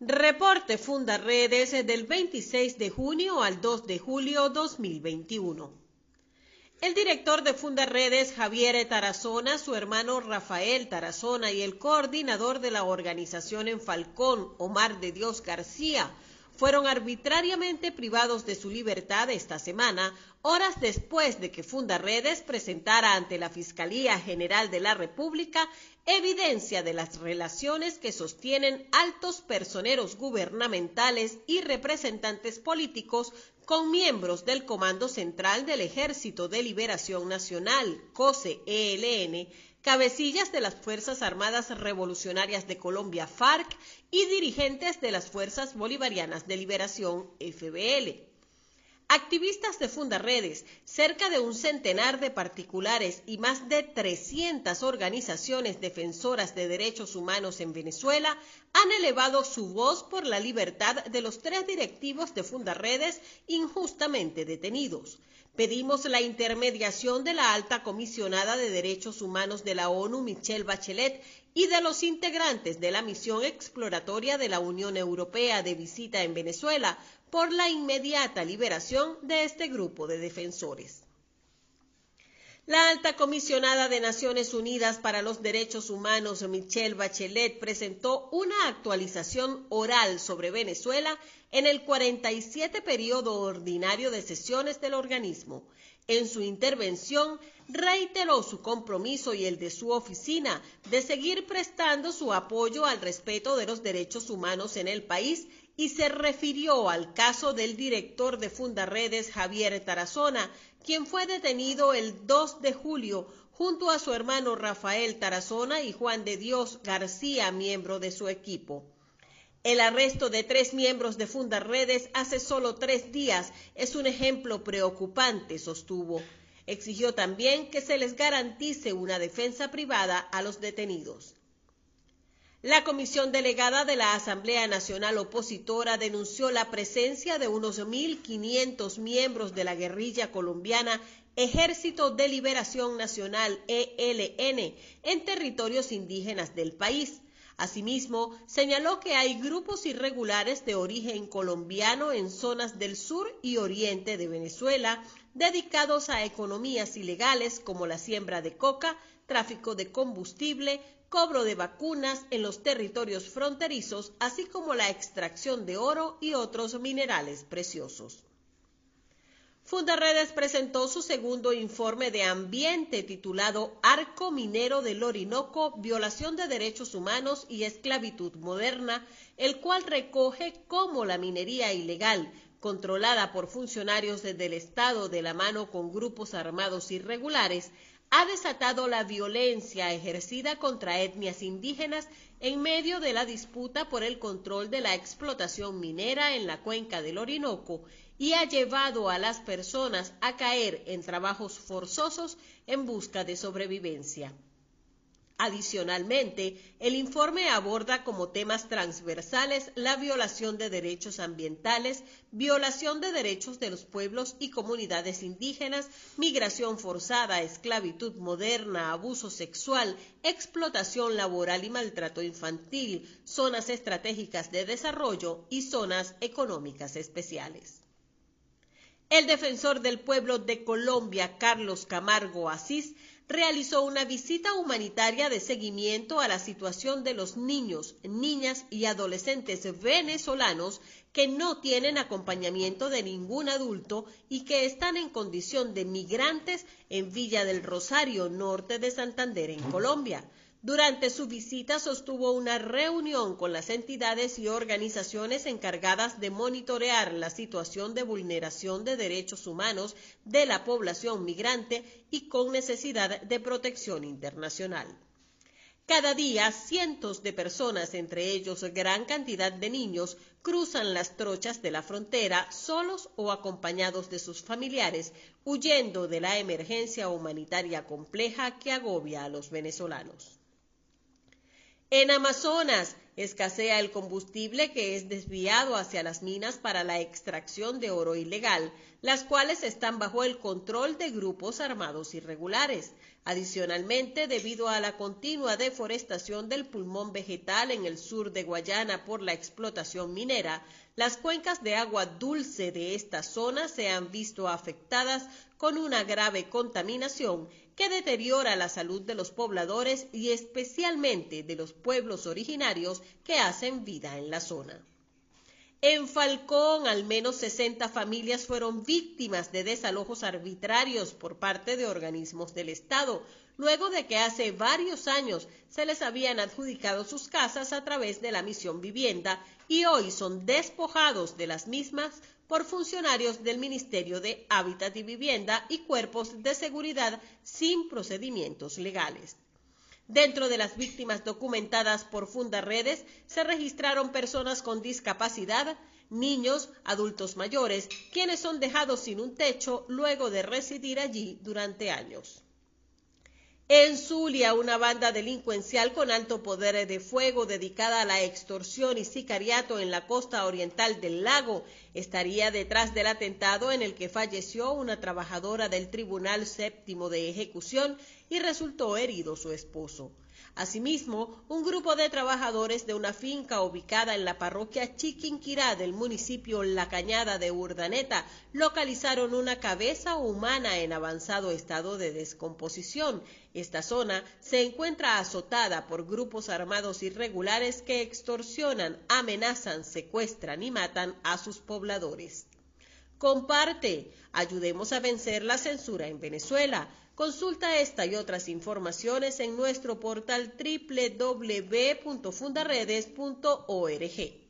Reporte Funda Redes del 26 de junio al 2 de julio 2021. El director de Funda Redes, Javier Tarazona, su hermano Rafael Tarazona y el coordinador de la organización en Falcón, Omar de Dios García, fueron arbitrariamente privados de su libertad esta semana, horas después de que Fundaredes presentara ante la Fiscalía General de la República evidencia de las relaciones que sostienen altos personeros gubernamentales y representantes políticos con miembros del Comando Central del Ejército de Liberación Nacional, COSE-ELN, cabecillas de las Fuerzas Armadas Revolucionarias de Colombia, FARC, y dirigentes de las Fuerzas Bolivarianas de Liberación, FBL. Activistas de Fundaredes, cerca de un centenar de particulares y más de 300 organizaciones defensoras de derechos humanos en Venezuela han elevado su voz por la libertad de los tres directivos de Fundaredes injustamente detenidos. Pedimos la intermediación de la alta comisionada de Derechos Humanos de la ONU, Michelle Bachelet, y de los integrantes de la misión exploratoria de la Unión Europea de visita en Venezuela por la inmediata liberación de este grupo de defensores. La alta comisionada de Naciones Unidas para los Derechos Humanos, Michelle Bachelet, presentó una actualización oral sobre Venezuela en el 47 periodo ordinario de sesiones del organismo. En su intervención, reiteró su compromiso y el de su oficina de seguir prestando su apoyo al respeto de los derechos humanos en el país y se refirió al caso del director de Fundaredes, Javier Tarazona, quien fue detenido el 2 de julio junto a su hermano Rafael Tarazona y Juan de Dios García, miembro de su equipo. El arresto de tres miembros de Fundaredes hace solo tres días es un ejemplo preocupante, sostuvo. Exigió también que se les garantice una defensa privada a los detenidos. La comisión delegada de la Asamblea Nacional Opositora denunció la presencia de unos 1.500 miembros de la guerrilla colombiana Ejército de Liberación Nacional ELN en territorios indígenas del país Asimismo, señaló que hay grupos irregulares de origen colombiano en zonas del sur y oriente de Venezuela dedicados a economías ilegales como la siembra de coca, tráfico de combustible, cobro de vacunas en los territorios fronterizos, así como la extracción de oro y otros minerales preciosos. Fundaredes presentó su segundo informe de ambiente titulado Arco Minero del Orinoco, Violación de Derechos Humanos y Esclavitud Moderna, el cual recoge cómo la minería ilegal, controlada por funcionarios del Estado de la mano con grupos armados irregulares, ha desatado la violencia ejercida contra etnias indígenas en medio de la disputa por el control de la explotación minera en la cuenca del Orinoco y ha llevado a las personas a caer en trabajos forzosos en busca de sobrevivencia. Adicionalmente, el informe aborda como temas transversales la violación de derechos ambientales, violación de derechos de los pueblos y comunidades indígenas, migración forzada, esclavitud moderna, abuso sexual, explotación laboral y maltrato infantil, zonas estratégicas de desarrollo y zonas económicas especiales. El defensor del pueblo de Colombia, Carlos Camargo Asís, realizó una visita humanitaria de seguimiento a la situación de los niños, niñas y adolescentes venezolanos que no tienen acompañamiento de ningún adulto y que están en condición de migrantes en Villa del Rosario, norte de Santander, en Colombia. Durante su visita sostuvo una reunión con las entidades y organizaciones encargadas de monitorear la situación de vulneración de derechos humanos de la población migrante y con necesidad de protección internacional. Cada día cientos de personas, entre ellos gran cantidad de niños, cruzan las trochas de la frontera solos o acompañados de sus familiares, huyendo de la emergencia humanitaria compleja que agobia a los venezolanos. En Amazonas, escasea el combustible que es desviado hacia las minas para la extracción de oro ilegal, las cuales están bajo el control de grupos armados irregulares. Adicionalmente, debido a la continua deforestación del pulmón vegetal en el sur de Guayana por la explotación minera, las cuencas de agua dulce de esta zona se han visto afectadas con una grave contaminación que deteriora la salud de los pobladores y especialmente de los pueblos originarios que hacen vida en la zona. En Falcón, al menos 60 familias fueron víctimas de desalojos arbitrarios por parte de organismos del Estado, luego de que hace varios años se les habían adjudicado sus casas a través de la misión vivienda y hoy son despojados de las mismas por funcionarios del Ministerio de Hábitat y Vivienda y cuerpos de seguridad sin procedimientos legales. Dentro de las víctimas documentadas por Fundaredes se registraron personas con discapacidad, niños, adultos mayores, quienes son dejados sin un techo luego de residir allí durante años. En Zulia, una banda delincuencial con alto poder de fuego dedicada a la extorsión y sicariato en la costa oriental del lago estaría detrás del atentado en el que falleció una trabajadora del Tribunal Séptimo de Ejecución y resultó herido su esposo. Asimismo, un grupo de trabajadores de una finca ubicada en la parroquia Chiquinquirá del municipio La Cañada de Urdaneta localizaron una cabeza humana en avanzado estado de descomposición. Esta zona se encuentra azotada por grupos armados irregulares que extorsionan, amenazan, secuestran y matan a sus pobladores. Comparte, ayudemos a vencer la censura en Venezuela. Consulta esta y otras informaciones en nuestro portal www.fundaredes.org.